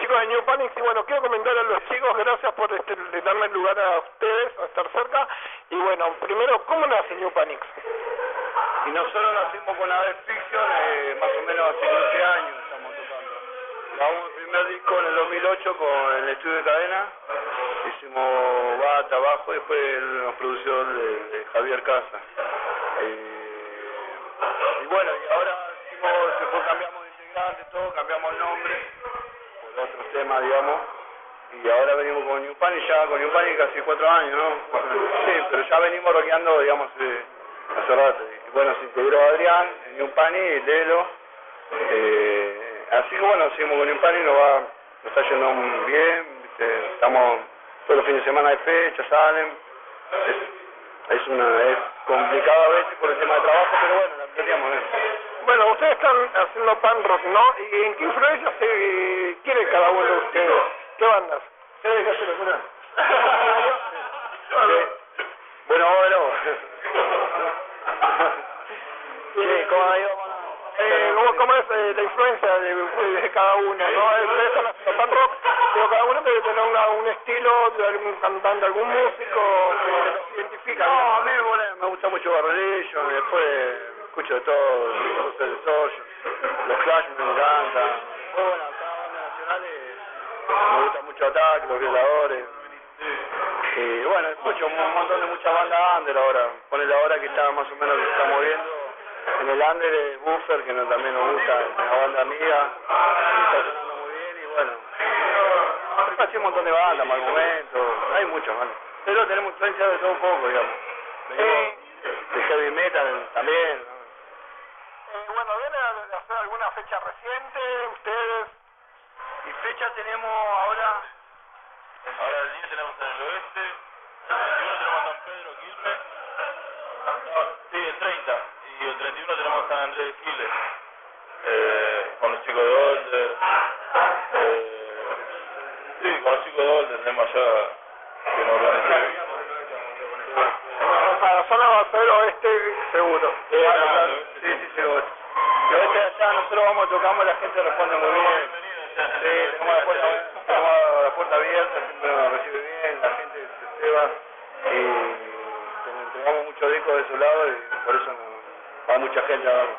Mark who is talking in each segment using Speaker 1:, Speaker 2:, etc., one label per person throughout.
Speaker 1: chicos de New Panic y bueno, quiero comentar a los chicos, gracias por este, darme el lugar a ustedes, a estar cerca. Y bueno, primero, ¿cómo nace New Panic?
Speaker 2: Y nosotros nacimos con la Fiction, eh, más o menos hace 15 años estamos tocando. Grabamos el primer disco en el 2008 con el estudio de cadena, hicimos Bata, Abajo, y después nos produció el de, Javier Casa. Eh, y bueno, y ahora hicimos, después cambiamos de integrante, todo, cambiamos el nombre temas, digamos. Y ahora venimos con New Panic, ya con New Panic casi cuatro años, ¿no? Sí, pero ya venimos rockeando, digamos, eh, hace rato. Y bueno, se integró Adrián, New Panic, Lelo. Eh, así que bueno, seguimos con New Panic, nos, va, nos está yendo muy bien, estamos todos los fines de semana de fecha, salen. Es, es, una, es complicado a veces por el tema de trabajo, pero bueno, la teníamos bien.
Speaker 1: Bueno, ustedes están haciendo pan rock, ¿no? ¿Y en qué influencia se quiere cada uno de ustedes? ¿Qué bandas? ¿Qué que hacer una?
Speaker 2: Bueno, bueno. sí, ¿cómo
Speaker 1: eh, ¿Cómo es eh, la influencia de, de, cada uno? ¿no? Ustedes están haciendo pan rock, pero cada uno debe tener una, un estilo de algún cantante, algún músico que los identifica.
Speaker 2: No, a mí me gusta mucho Barrelation, después escucho de todo, los los Clash me encantan. Bueno, cada banda nacional me gusta mucho Ataque, los violadores. Y bueno, escucho un montón de muchas bandas under ahora. Pone la hora que está más o menos que está moviendo. En el under el Buffer, que también nos gusta, una banda amiga. Y está sonando muy bien y bueno. Hay un montón de bandas, mal momento, hay muchas bandas. Pero tenemos influencia de todo un poco, digamos. De heavy metal también.
Speaker 1: Eh, bueno, ¿viene a hacer alguna fecha reciente? ¿Ustedes?
Speaker 2: Y fecha tenemos ahora
Speaker 3: Ahora el día tenemos en el oeste, el 21 tenemos San Pedro, Quilmes, sí, el 30, y el 31 tenemos San Andrés de Giles, eh, con los chicos de Older, eh, sí, con los chicos de Older tenemos allá que nos organizan.
Speaker 1: Para la zona ser oeste seguro.
Speaker 2: Sí, sí, seguro. Allá nosotros vamos, tocamos, la gente responde muy bien. Sí, tenemos la puerta, tenemos la puerta abierta, siempre nos recibe bien, la gente se ceba y entregamos muchos discos de su lado y por eso no, va mucha gente a verlo.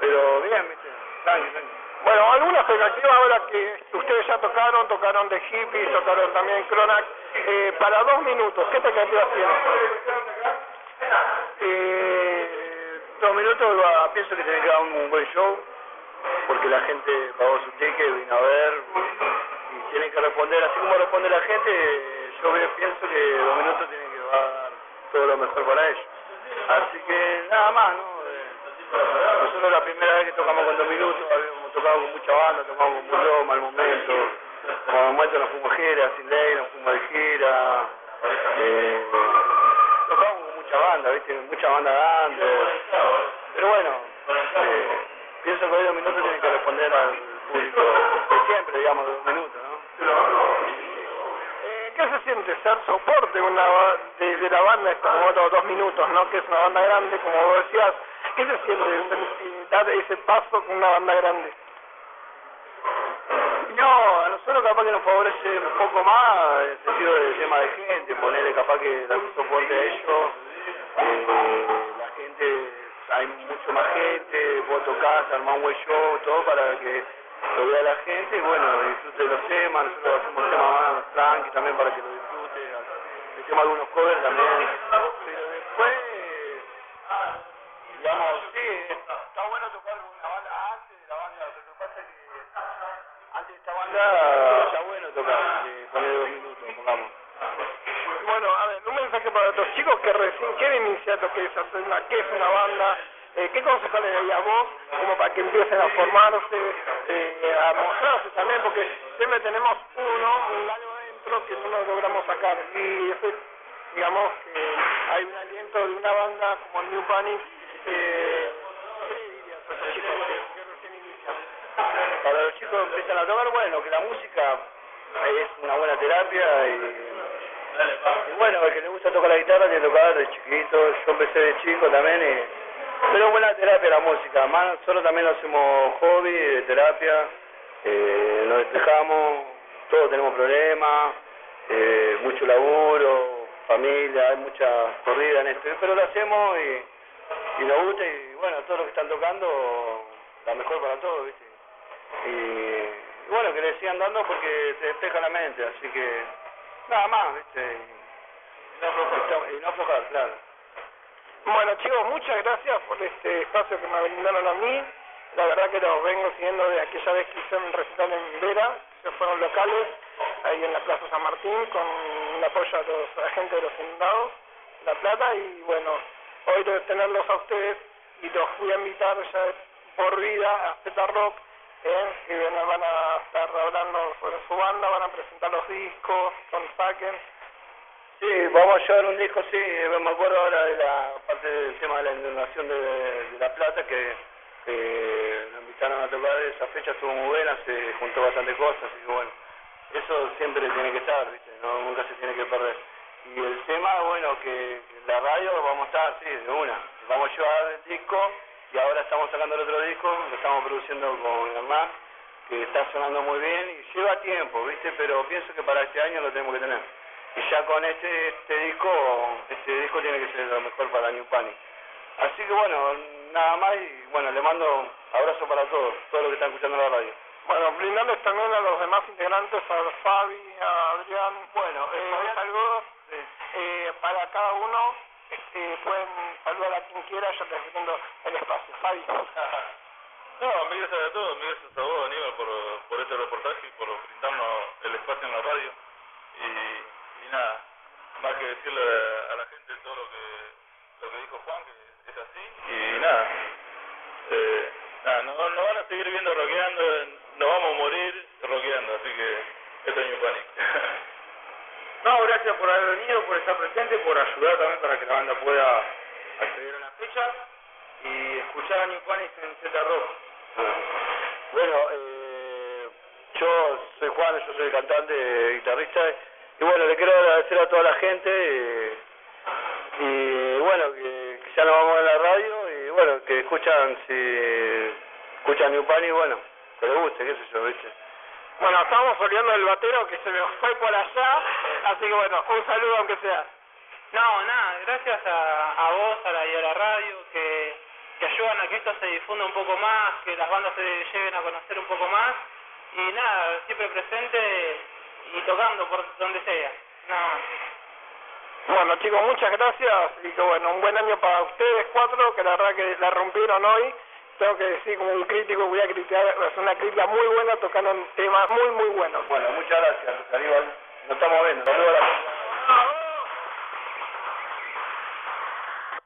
Speaker 2: Pero bien, viste, tranqui, tranqui.
Speaker 1: Bueno, ¿alguna expectativa ahora que ustedes ya tocaron, tocaron de hippies, tocaron también Cronac, eh, para dos minutos, ¿qué expectativas tienen?
Speaker 2: Eh, dos minutos, pienso que tiene que dar un buen show porque la gente pagó su ticket, vino a ver y tienen que responder, así como responde la gente, yo pienso que dos minutos tienen que dar todo lo mejor para ellos. Así que nada más, ¿no? Eh, nosotros la primera vez que tocamos con dos minutos, habíamos tocado con mucha banda, tocamos con Bullo, Mal Momento, con momento nos fuimos gira, Sin Ley, nos fuimos de gira, eh, banda, ¿viste? Mucha banda grande, pero bueno, eh, pienso que hoy dos minutos tienen que responder al público de siempre, digamos, de dos minutos, ¿no?
Speaker 1: Eh, ¿Qué se siente ser soporte una, de, de la banda estos otros dos minutos, ¿no? Que es una banda grande, como vos decías. ¿Qué se siente dar ese paso con una banda grande?
Speaker 2: No, a nosotros capaz que nos favorece un poco más el sentido del tema de gente, ponerle capaz que dar soporte a ellos. Eh, la gente hay mucho más gente, puedo tocar, armar un show, todo para que lo vea la gente y bueno, disfrute los temas, nosotros hacemos temas más tranqui también para que lo disfrute, hacemos algunos covers también, pero después, digamos, sí, está bueno tocar una banda antes de la banda, pero lo que pasa que antes de esta banda está bueno tocar, poner dos minutos, pongamos.
Speaker 1: Bueno, a ver, un mensaje para los chicos que recién quieren iniciar lo que es hacer una, qué es una banda, eh, ¿qué consejo le daría a vos como para que empiecen a formarse, eh, a mostrarse también? Porque siempre tenemos uno, un algo adentro que no lo logramos sacar y eso digamos, que hay un aliento de una banda como New Panic, eh, ¿qué le chicos que, recién inician?
Speaker 2: Para los chicos que empiezan a tocar, bueno, que la música es una buena terapia y y bueno, el que le gusta tocar la guitarra tiene que tocar de chiquito, yo empecé de chico también, y, pero buena terapia la música, más nosotros también lo hacemos hobby, de terapia, eh, nos despejamos, todos tenemos problemas, eh, mucho laburo, familia, hay mucha corrida en esto, pero lo hacemos y, y nos gusta y bueno, todos los que están tocando, la mejor para todos, ¿viste? Y, bueno, que le sigan dando porque se despeja la mente, así que nada más, ¿viste? Y no aflojar, y no aflojar claro.
Speaker 1: Bueno chicos, muchas gracias por este espacio que me brindaron a mí. La verdad que los vengo siguiendo de aquella vez que hice un recital en Vera, que fueron locales, ahí en la Plaza San Martín, con un apoyo a los agentes de los inundados, La Plata, y bueno, hoy de tenerlos a ustedes, y los fui a invitar ya por vida a Z Rock, ¿eh? que bueno, van a estar hablando sobre su banda, van a presentar los discos con Saken.
Speaker 2: Sí, vamos a llevar un disco, sí, me acuerdo ahora de la parte del tema de la inundación de, La Plata, que eh, nos invitaron a tocar, esa fecha estuvo muy buena, se juntó bastante cosas, y bueno, eso siempre tiene que estar, ¿viste? No, nunca se tiene que perder. Y el tema, bueno, que, la radio vamos a estar, sí, de una, vamos a llevar el disco, y ahora estamos sacando el otro disco, lo estamos produciendo con mi hermano, que está sonando muy bien, y lleva tiempo, ¿viste? Pero pienso que para este año lo tenemos que tener. Y ya con este, este disco, este disco tiene que ser lo mejor para New Panic. Así que bueno, nada más y bueno, le mando abrazo para todos, todos los que están escuchando la radio.
Speaker 1: Bueno, brindarles también a los demás integrantes, a Fabi, a Adrián,
Speaker 2: bueno,
Speaker 1: eh, saludos eh, para cada uno. Este, pueden saludar a quien quiera, yo les brindo el espacio. Fabi.
Speaker 3: no, mil gracias a todos, mil gracias a vos, Aníbal, por, por este reportaje y por brindarnos el espacio en la radio. Y, y nada, más que decirle a la gente todo lo que, lo que dijo Juan, que es así. Y nada, eh, nada nos, van a seguir viendo rockeando, nos vamos a morir rockeando, así que esto es New Panic.
Speaker 4: no, gracias por haber venido, por estar presente, por ayudar también para que la banda pueda acceder a la fecha y escuchar a New Panic en Z Rock.
Speaker 2: Bueno, eh, yo soy Juan, yo soy cantante, guitarrista, y bueno, le quiero agradecer a toda la gente eh, y bueno, que ya nos vamos en la radio y bueno, que escuchan, si escuchan New Pan y bueno, que les guste, qué sé yo, ¿viste?
Speaker 1: Bueno, estamos olvidando el batero que se me fue por allá, así que bueno, un saludo aunque sea.
Speaker 5: No, nada, gracias a, a vos a la, y a la radio que, que ayudan a que esto se difunda un poco más, que las bandas se lleven a conocer un poco más y nada, siempre presente y tocando por donde sea. Nada
Speaker 1: bueno chicos, muchas gracias y que bueno, un buen año para ustedes cuatro, que la verdad que la rompieron hoy. Tengo que decir como un crítico, voy a criticar, es una crítica muy buena tocando un tema muy muy bueno.
Speaker 2: Bueno, muchas gracias. Nos estamos viendo.